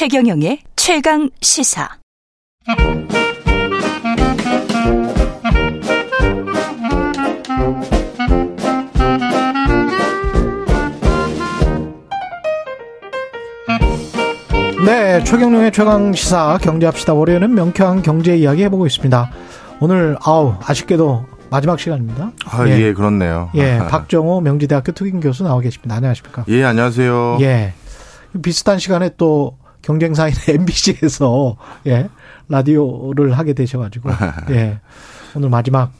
최경영의 최강 시사. 네, 최경영의 최강 시사 경제합시다. 월요일은 명쾌한 경제 이야기 해보고 있습니다. 오늘 아우 아쉽게도 마지막 시간입니다. 아, 예, 예 그렇네요. 예, 박정호 명지대학교 특임 교수 나와 계십니다. 안녕하십니까? 예, 안녕하세요. 예. 비슷한 시간에 또 경쟁사인 MBC에서 예, 라디오를 하게 되셔가지고 예, 오늘 마지막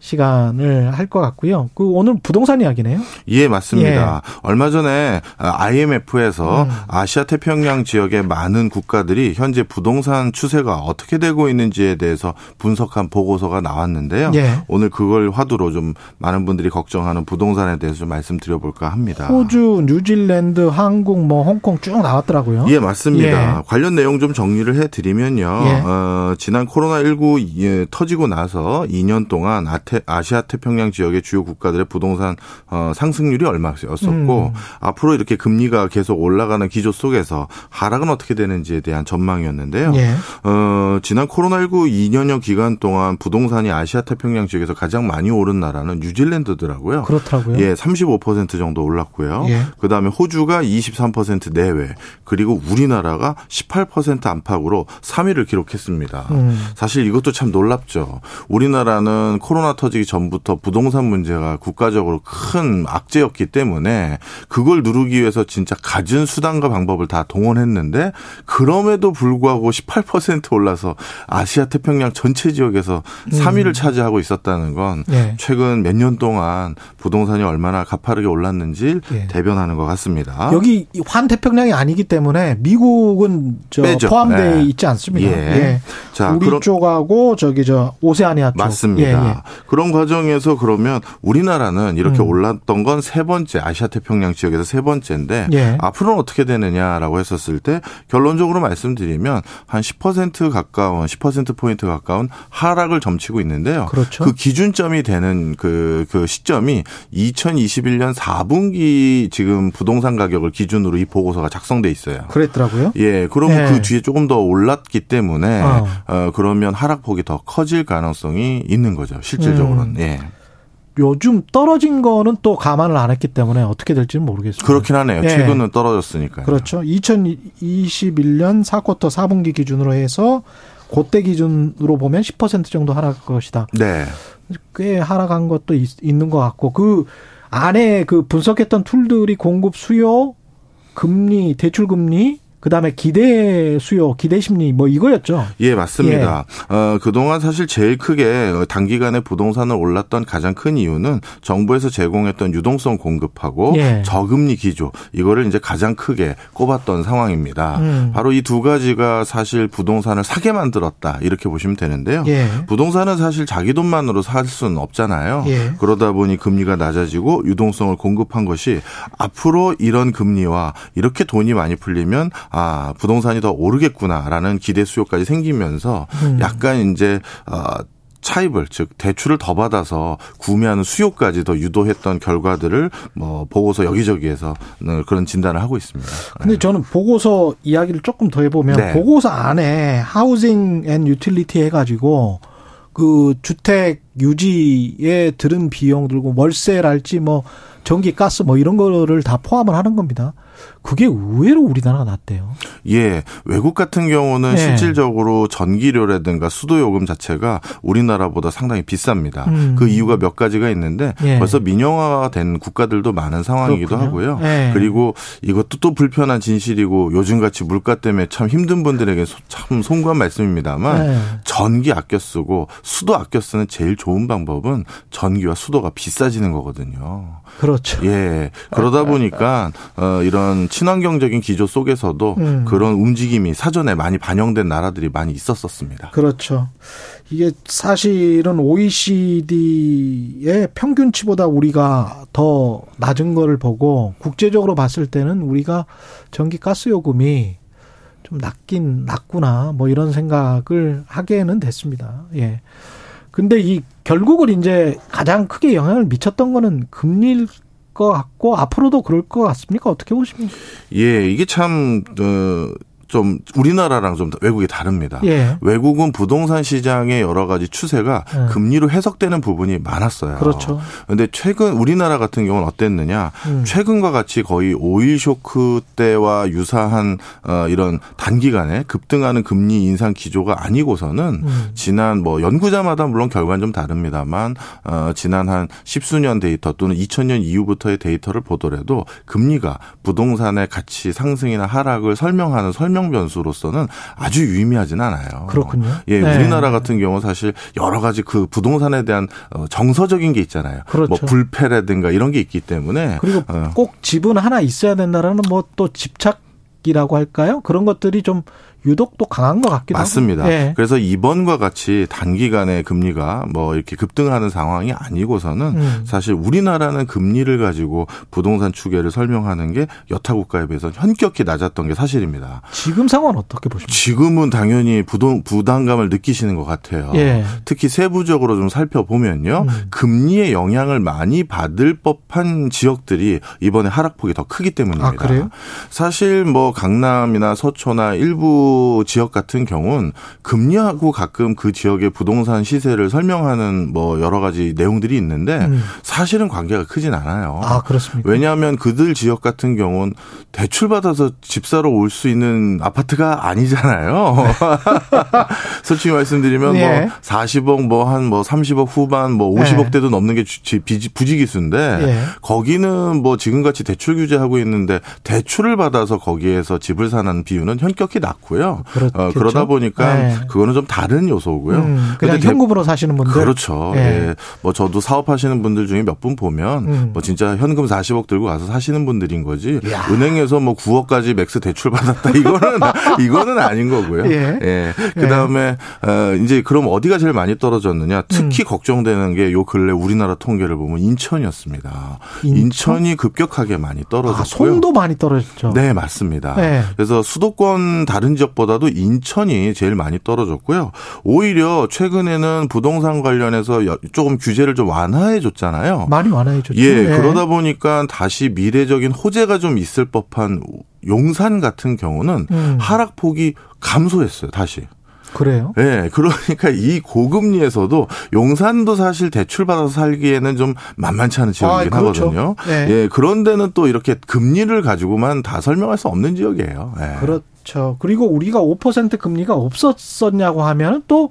시간을 할 것 같고요. 그 오늘 부동산 이야기네요. 예, 맞습니다. 예. 얼마 전에 IMF에서 음. 아시아 태평양 지역의 많은 국가들이 현재 부동산 추세가 어떻게 되고 있는지에 대해서 분석한 보고서가 나왔는데요. 예. 오늘 그걸 화두로 좀 많은 분들이 걱정하는 부동산에 대해서 좀 말씀드려 볼까 합니다. 호주, 뉴질랜드, 한국, 뭐 홍콩 쭉 나왔더라고요. 예, 맞습니다. 예. 관련 내용 좀 정리를 해 드리면요. 예. 어, 지난 코로나 19 예, 터지고 나서 2년 동안 아태 아시아 태평양 지역의 주요 국가들의 부동산 어, 상승률이 얼마였었고 음. 앞으로 이렇게 금리가 계속 올라가는 기조 속에서 하락은 어떻게 되는지에 대한 전망이었는데요. 예. 어, 지난 코로나19 2년여 기간 동안 부동산이 아시아 태평양 지역에서 가장 많이 오른 나라는 뉴질랜드더라고요. 그렇더라고요. 예, 35% 정도 올랐고요. 예. 그다음에 호주가 23% 내외, 그리고 우리나라가 18% 안팎으로 3위를 기록했습니다. 음. 사실 이것도 참 놀랍죠. 우리나라는 코로나 터지기 전부터 부동산 문제가 국가적으로 큰 악재였기 때문에 그걸 누르기 위해서 진짜 갖은 수단과 방법을 다 동원했는데 그럼에도 불구하고 18% 올라서 아시아 태평양 전체 지역에서 음. 3위를 차지하고 있었다는 건 네. 최근 몇 년 동안 부동산이 얼마나 가파르게 올랐는지 네. 대변하는 것 같습니다. 여기 환 태평양이 아니기 때문에 미국은 저 포함되어 네. 있지 않습니다. 예. 예. 자, 우리 그럼, 쪽하고 저기 저 오세아니아 쪽 맞습니다. 예, 예. 그런 과정에서 그러면 우리나라는 이렇게 음. 올랐던 건 세 번째 아시아 태평양 지역에서 세 번째인데 예. 앞으로는 어떻게 되느냐라고 했었을 때 결론적으로 말씀드리면 한 10% 가까운 10% 포인트 가까운 하락을 점치고 있는데요. 그렇죠. 그 기준점이 되는 그, 그 시점이 2021년 4분기 지금 부동산 가격을 기준으로 이 보고서가 작성돼 있어요. 그랬더라고요. 예, 그러면 예. 그 뒤에 조금 더 올랐기 때문에 어. 어 그러면 하락폭이 더 커질 가능성이 있는 거죠. 실질적으로. 실질적으로는. 음. 예. 요즘 떨어진 거는 또 감안을 안 했기 때문에 어떻게 될지는 모르겠습니다. 그렇긴 하네요. 예. 최근은 떨어졌으니까. 그렇죠. 2021년 4쿼터 4분기 기준으로 해서 그때 기준으로 보면 10% 정도 하락할 것이다. 네. 꽤 하락한 것도 있, 있는 것 같고 그 안에 그 분석했던 툴들이 공급 수요, 금리, 대출 금리, 그다음에 기대 수요, 기대 심리 뭐 이거였죠. 예, 맞습니다. 예. 어, 그동안 사실 제일 크게 단기간에 부동산을 올랐던 가장 큰 이유는 정부에서 제공했던 유동성 공급하고 예. 저금리 기조 이거를 이제 가장 크게 꼽았던 상황입니다. 음. 바로 이 두 가지가 사실 부동산을 사게 만들었다 이렇게 보시면 되는데요. 예. 부동산은 사실 자기 돈만으로 살 수는 없잖아요. 예. 그러다 보니 금리가 낮아지고 유동성을 공급한 것이 앞으로 이런 금리와 이렇게 돈이 많이 풀리면 아 부동산이 더 오르겠구나라는 기대 수요까지 생기면서 음. 약간 이제 어 차입을 즉 대출을 더 받아서 구매하는 수요까지 더 유도했던 결과들을 뭐 보고서 여기저기에서 그런 진단을 하고 있습니다. 근데 저는 보고서 이야기를 조금 더 해보면 네. 보고서 안에 housing and utility 해가지고 그 주택 유지에 들은 비용 들고 월세랄지 뭐 전기 가스 뭐 이런 거를 다 포함을 하는 겁니다. 그게 의외로 우리나라가 낫대요. 예. 외국 같은 경우는 네. 실질적으로 전기료라든가 수도요금 자체가 우리나라보다 상당히 비쌉니다. 음. 그 이유가 몇 가지가 있는데 예. 벌써 민영화된 국가들도 많은 상황이기도 그렇군요. 하고요. 예. 그리고 이것도 또 불편한 진실이고 요즘같이 물가 때문에 참 힘든 분들에게 참 송구한 말씀입니다만 예. 전기 아껴 쓰고 수도 아껴 쓰는 제일 좋은 방법은 전기와 수도가 비싸지는 거거든요. 그렇죠. 예. 그러다 보니까 어 이런 친환경적인 기조 속에서도 음. 그런 움직임이 사전에 많이 반영된 나라들이 많이 있었었습니다. 그렇죠. 이게 사실은 OECD의 평균치보다 우리가 더 낮은 거를 보고 국제적으로 봤을 때는 우리가 전기 가스 요금이 좀 낮긴 낮구나 뭐 이런 생각을 하게는 됐습니다. 예. 근데 이 결국은 이제 가장 크게 영향을 미쳤던 거는 금리일 것 같고 앞으로도 그럴 것 같습니까? 어떻게 보십니까? 예, 이게 참 어, 좀 우리나라랑 좀 외국이 다릅니다. 예. 외국은 부동산 시장의 여러 가지 추세가 예. 금리로 해석되는 부분이 많았어요. 그렇죠. 근데 최근 우리나라 같은 경우는 어땠느냐? 음. 최근과 같이 거의 오일 쇼크 때와 유사한 어 이런 단기간에 급등하는 금리 인상 기조가 아니고서는 음. 지난 뭐 연구자마다 물론 결과는 좀 다릅니다만 어 지난 한 십수년 데이터 또는 2000년 이후부터의 데이터를 보더라도 금리가 부동산의 가치 상승이나 하락을 설명하는 설명 변수로서는 아주 유의미하진 않아요. 그렇군요. 예, 네. 우리나라 같은 경우 사실 여러 가지 그 부동산에 대한 어, 정서적인 게 있잖아요. 그렇죠. 뭐 불패라든가 이런 게 있기 때문에 그리고 어. 꼭 집은 하나 있어야 된다라는 뭐 또 집착이라고 할까요? 그런 것들이 좀 유독 또 강한 것 같기도 맞습니다. 하고. 예. 그래서 이번과 같이 단기간에 금리가 뭐 이렇게 급등하는 상황이 아니고서는 음. 사실 우리나라는 금리를 가지고 부동산 추계를 설명하는 게 여타 국가에 비해서 현격히 낮았던 게 사실입니다. 지금 상황은 어떻게 보십니까? 지금은 당연히 부동 부담감을 느끼시는 것 같아요. 예. 특히 세부적으로 좀 살펴보면요. 음. 금리의 영향을 많이 받을 법한 지역들이 이번에 하락폭이 더 크기 때문입니다. 아, 그래요? 사실 뭐 강남이나 서초나 일부 지역 같은 경우는 금리하고 가끔 그 지역의 부동산 시세를 설명하는 뭐 여러 가지 내용들이 있는데 음. 사실은 관계가 크진 않아요. 아, 그렇습니까? 왜냐하면 그들 지역 같은 경우는 대출 받아서 집 사러 올 수 있는 아파트가 아니잖아요. 솔직히 말씀드리면 뭐 예. 뭐 40억 뭐 한뭐 뭐 30억 후반 뭐 50억대도 예. 넘는 게 부지기수인데 예. 거기는 뭐 지금같이 대출 규제하고 있는데 대출을 받아서 거기에서 집을 사는 비율은 현격히 낮고요. 거고요. 어, 그러다 보니까 네. 그거는 좀 다른 요소고요. 음, 그냥 현금으로 사시는 분들 그렇죠. 네. 예. 뭐 저도 사업하시는 분들 중에 몇 분 보면 음. 뭐 진짜 현금 40억 들고 가서 사시는 분들인 거지. 야. 은행에서 뭐 9억까지 max 대출 받았다 이거는 이거는 아닌 거고요. 예. 예. 그다음에 어, 이제 그럼 어디가 제일 많이 떨어졌느냐? 특히 음. 걱정되는 게 요 근래 우리나라 통계를 보면 인천이었습니다. 인천? 이 급격하게 많이 떨어졌고요. 아, 송도 많이 떨어졌죠. 네, 맞습니다. 네. 그래서 수도권 다른 지역보다도 인천이 제일 많이 떨어졌고요. 오히려 최근에는 부동산 관련해서 조금 규제를 좀 완화해 줬잖아요. 많이 완화해 줬죠. 예, 네. 그러다 보니까 다시 미래적인 호재가 좀 있을 법한 용산 같은 경우는 음. 하락폭이 감소했어요, 다시. 그래요? 예. 네, 그러니까 이 고금리에서도 용산도 사실 대출 받아서 살기에는 좀 만만치 않은 지역이긴 아, 그렇죠. 하거든요. 네. 예. 그런 데는 또 이렇게 금리를 가지고만 다 설명할 수 없는 지역이에요. 예. 그렇 그렇죠. 그리고 우리가 5% 금리가 없었었냐고 하면 또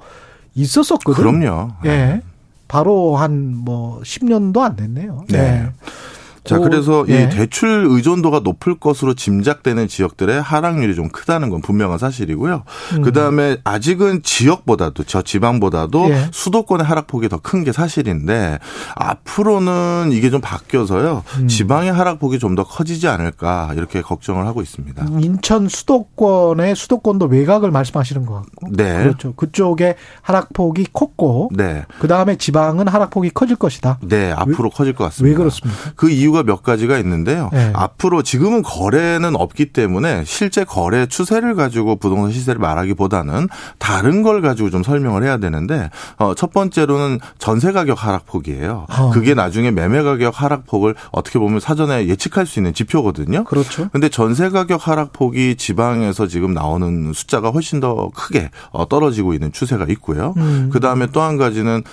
있었었거든요. 그럼요. 예. 바로 한 뭐 10년도 안 됐네요. 네. 네. 자, 그래서 예. 이 대출 의존도가 높을 것으로 짐작되는 지역들의 하락률이 좀 크다는 건 분명한 사실이고요. 음. 그다음에 아직은 지역보다도 저 지방보다도 예. 수도권의 하락폭이 더 큰 게 사실인데 앞으로는 이게 좀 바뀌어서요. 음. 지방의 하락폭이 좀 더 커지지 않을까 이렇게 걱정을 하고 있습니다. 인천 수도권의 수도권도 외곽을 말씀하시는 것 같고. 네. 그렇죠. 그쪽에 하락폭이 컸고 네. 그다음에 지방은 하락폭이 커질 것이다. 네, 앞으로 왜, 커질 것 같습니다. 왜 그렇습니까? 그 이유가 이유가 몇 가지가 있는데요. 네. 앞으로 지금은 거래는 없기 때문에 실제 거래 추세를 가지고 부동산 시세를 말하기보다는 다른 걸 가지고 좀 설명을 해야 되는데 어, 첫 번째로는 전세 가격 하락폭이에요. 어. 그게 나중에 매매 가격 하락폭을 어떻게 보면 사전에 예측할 수 있는 지표거든요. 그렇죠. 근데 전세 가격 하락폭이 지방에서 지금 나오는 숫자가 훨씬 더 크게 어, 떨어지고 있는 추세가 있고요. 음. 그 다음에 또 한 가지는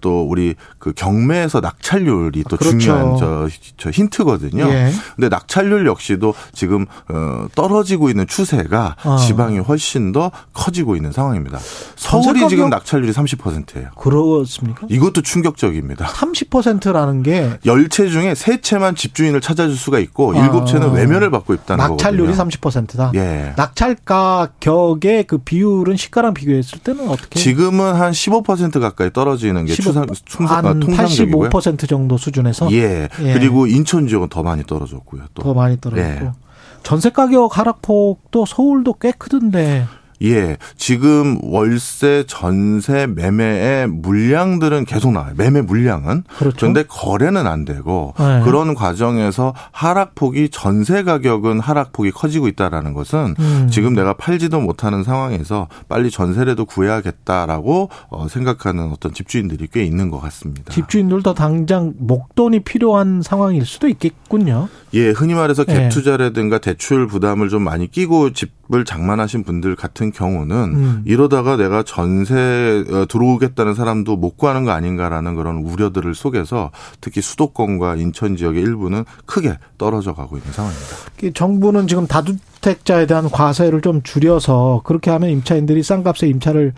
또 우리 그 경매에서 낙찰률이 또 그렇죠. 중요한 저저 힌트거든요. 예. 근데 낙찰률 역시도 지금 어 떨어지고 있는 추세가 어. 지방이 훨씬 더 커지고 있는 상황입니다. 서울이 지금 낙찰률이 30%예요. 그렇습니까? 이것도 충격적입니다. 30%라는 게 열채 중에 세 채만 집주인을 찾아줄 수가 있고 채는 아. 외면을 받고 있다는 낙찰률이 거거든요. 30%다. 예. 낙찰 가격의 그 비율은 시가랑 비교했을 때는 어떻게? 지금은 한 15% 가까이 떨어지는 게 15, 추상, 충상, 한 통상적이고요. 85% 정도 수준에서 예. 예. 그리고 인천 지역은 더 많이 떨어졌고요. 또. 더 많이 떨어졌고. 예. 전세 가격 하락폭도 서울도 꽤 크던데. 예. 지금 월세, 전세, 매매의 물량들은 계속 나와요. 매매 물량은. 그렇죠. 그런데 거래는 안 되고 네. 그런 과정에서 하락폭이 전세 가격은 하락폭이 커지고 있다라는 것은 음. 지금 내가 팔지도 못하는 상황에서 빨리 전세라도 구해야겠다라고 어, 생각하는 어떤 집주인들이 꽤 있는 것 같습니다. 집주인들도 당장 목돈이 필요한 상황일 수도 있겠군요. 예, 흔히 말해서 갭 예. 투자라든가 대출 부담을 좀 많이 끼고 집을 장만하신 분들 같은 경우는 음. 이러다가 내가 전세 어, 들어오겠다는 사람도 못 구하는 거 아닌가라는 그런 우려들을 속에서 특히 수도권과 인천 지역의 일부는 크게 떨어져 가고 있는 상황입니다. 정부는 지금 다주택자에 대한 과세를 좀 줄여서 그렇게 하면 임차인들이 싼 값에 임차를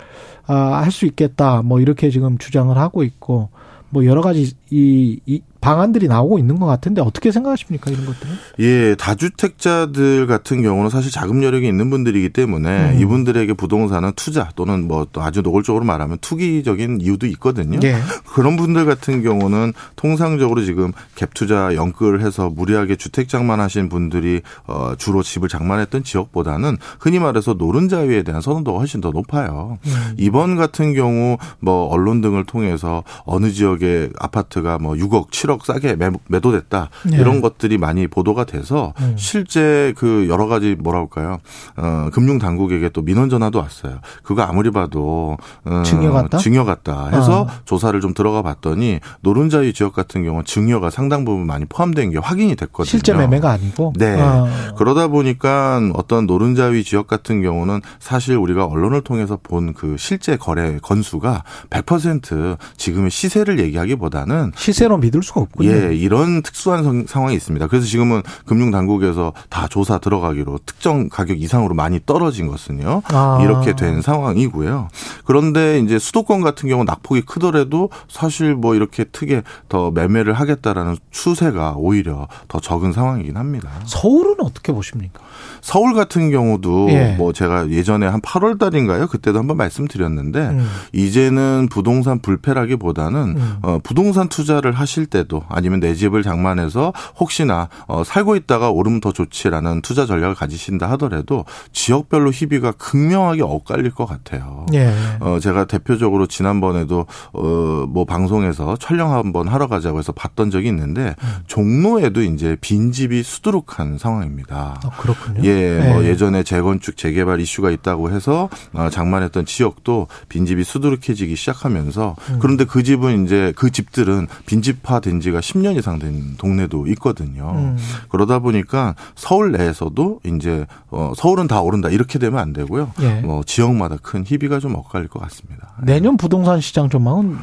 아, 할수 있겠다. 뭐 이렇게 지금 주장을 하고 있고 뭐 여러 가지 이, 이 방안들이 나오고 있는 것 같은데 어떻게 생각하십니까 이런 것들은? 예, 다주택자들 같은 경우는 사실 자금 여력이 있는 분들이기 때문에 음. 이분들에게 부동산은 투자 또는 뭐또 아주 노골적으로 말하면 투기적인 이유도 있거든요. 예. 그런 분들 같은 경우는 통상적으로 지금 갭 투자 연끌을 해서 무리하게 주택 장만하신 분들이 어 주로 집을 장만했던 지역보다는 흔히 말해서 노른자위에 대한 선호도가 훨씬 더 높아요. 음. 이번 같은 경우 뭐 언론 등을 통해서 어느 지역의 아파트 가 뭐 6억, 7억 7억 싸게 매 도됐다 네. 이런 것들이 많이 보도가 돼서 음. 실제 그 여러 가지 뭐랄까요 어, 금융 당국에게 또 민원 전화도 왔어요. 그거 아무리 봐도 어, 증여 같다 증여 같다 해서 어. 조사를 좀 들어가 봤더니 노른자위 지역 같은 경우는 증여가 상당 부분 많이 포함된 게 확인이 됐거든요. 실제 매매가 아니고 네 어. 그러다 보니까 어떤 노른자위 지역 같은 경우는 사실 우리가 언론을 통해서 본 그 실제 거래 건수가 100% 지금의 시세를 얘기하기보다는 시세로 믿을 수가 없군요. 예, 이런 특수한 상황이 있습니다. 그래서 지금은 금융 당국에서 다 조사 들어가기로 특정 가격 이상으로 많이 떨어진 것은요. 아. 이렇게 된 상황이고요. 그런데 이제 수도권 같은 경우 낙폭이 크더라도 사실 뭐 이렇게 특에 더 매매를 하겠다라는 추세가 오히려 더 적은 상황이긴 합니다. 서울은 어떻게 보십니까? 서울 같은 경우도 예. 뭐 제가 예전에 한 8월 달인가요? 그때도 한번 말씀드렸는데 음. 이제는 부동산 불패라기보다는 음. 어, 부동산 투자를 하실 때도 아니면 내 집을 장만해서 혹시나 어, 살고 있다가 오르면 더 좋지라는 투자 전략을 가지신다 하더라도 지역별로 희비가 극명하게 엇갈릴 것 같아요. 예. 어, 제가 대표적으로 지난번에도 어, 뭐 방송에서 촬영 한번 하러 가자고 해서 봤던 적이 있는데 음. 종로에도 이제 빈집이 수두룩한 상황입니다. 아, 그렇군요. 예, 네. 뭐 예전에 재건축 재개발 이슈가 있다고 해서 어, 장만했던 지역도 빈집이 수두룩해지기 시작하면서 음. 그런데 그 집은 이제 그 집들은 빈집화된 지가 10년 이상 된 동네도 있거든요. 음. 그러다 보니까 서울 내에서도 이제 어 서울은 다 오른다 이렇게 되면 안 되고요. 예. 뭐 지역마다 큰 희비가 좀 엇갈릴 것 같습니다. 내년 부동산 시장 전망은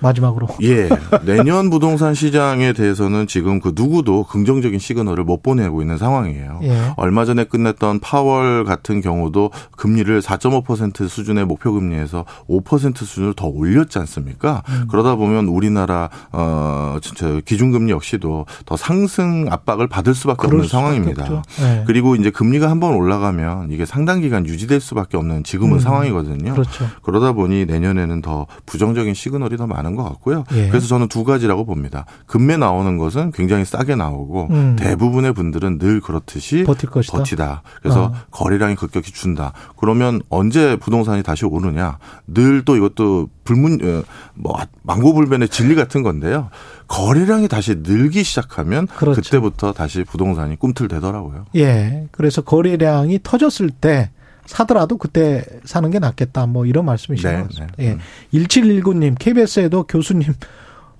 마지막으로. 예. 내년 부동산 시장에 대해서는 지금 그 누구도 긍정적인 시그널을 못 보내고 있는 상황이에요. 예. 얼마 전에 끝냈던 파월 같은 경우도 금리를 4.5% 수준의 목표 금리에서 5% 수준을 더 올렸지 않습니까? 음. 그러다 보면 우리나라 어 진짜 기준금리 역시도 더 상승 압박을 받을 수밖에 없는 상황입니다. 예. 그리고 이제 금리가 한번 올라가면 이게 상당 기간 유지될 수밖에 없는 지금은 음. 상황이거든요. 그렇죠. 그러다 보니 내년에는 더 부정적인 시그널이 더 많은 많은 것 같고요. 예. 그래서 저는 두 가지라고 봅니다. 금매 나오는 것은 굉장히 싸게 나오고 음. 대부분의 분들은 늘 그렇듯이 버틸 것이다. 버티다. 그래서 어. 거래량이 급격히 준다. 그러면 언제 부동산이 다시 오르냐? 늘 또 이것도 불문 어, 뭐 망고불변의 진리 같은 건데요. 거래량이 다시 늘기 시작하면 그렇죠. 그때부터 다시 부동산이 꿈틀대더라고요. 예. 그래서 거래량이 터졌을 때 사더라도 그때 사는 게 낫겠다. 뭐 이런 말씀이신 네, 것 같습니다. 네. 예. 음. 1719님, KBS에도 교수님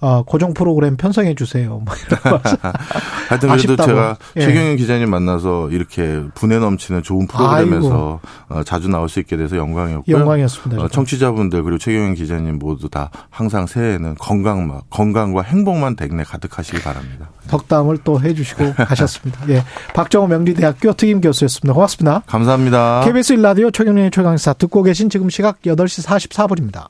어, 고정 프로그램 편성해 주세요. 뭐 하여튼 그래도 제가 예. 최경영 기자님 만나서 이렇게 분에 넘치는 좋은 프로그램에서 어, 자주 나올 수 있게 돼서 영광이었고요. 영광이었습니다. 어, 청취자분들 그리고 최경영 기자님 모두 다 항상 새해에는 건강 건강과 행복만 댁내 가득하시기 바랍니다. 덕담을 또 해주시고 가셨습니다. 예, 박정호 명리대학교 특임 교수였습니다. 고맙습니다. 감사합니다. KBS 일라디오 최경영의 최강사 듣고 계신 지금 시각 8시 44분입니다.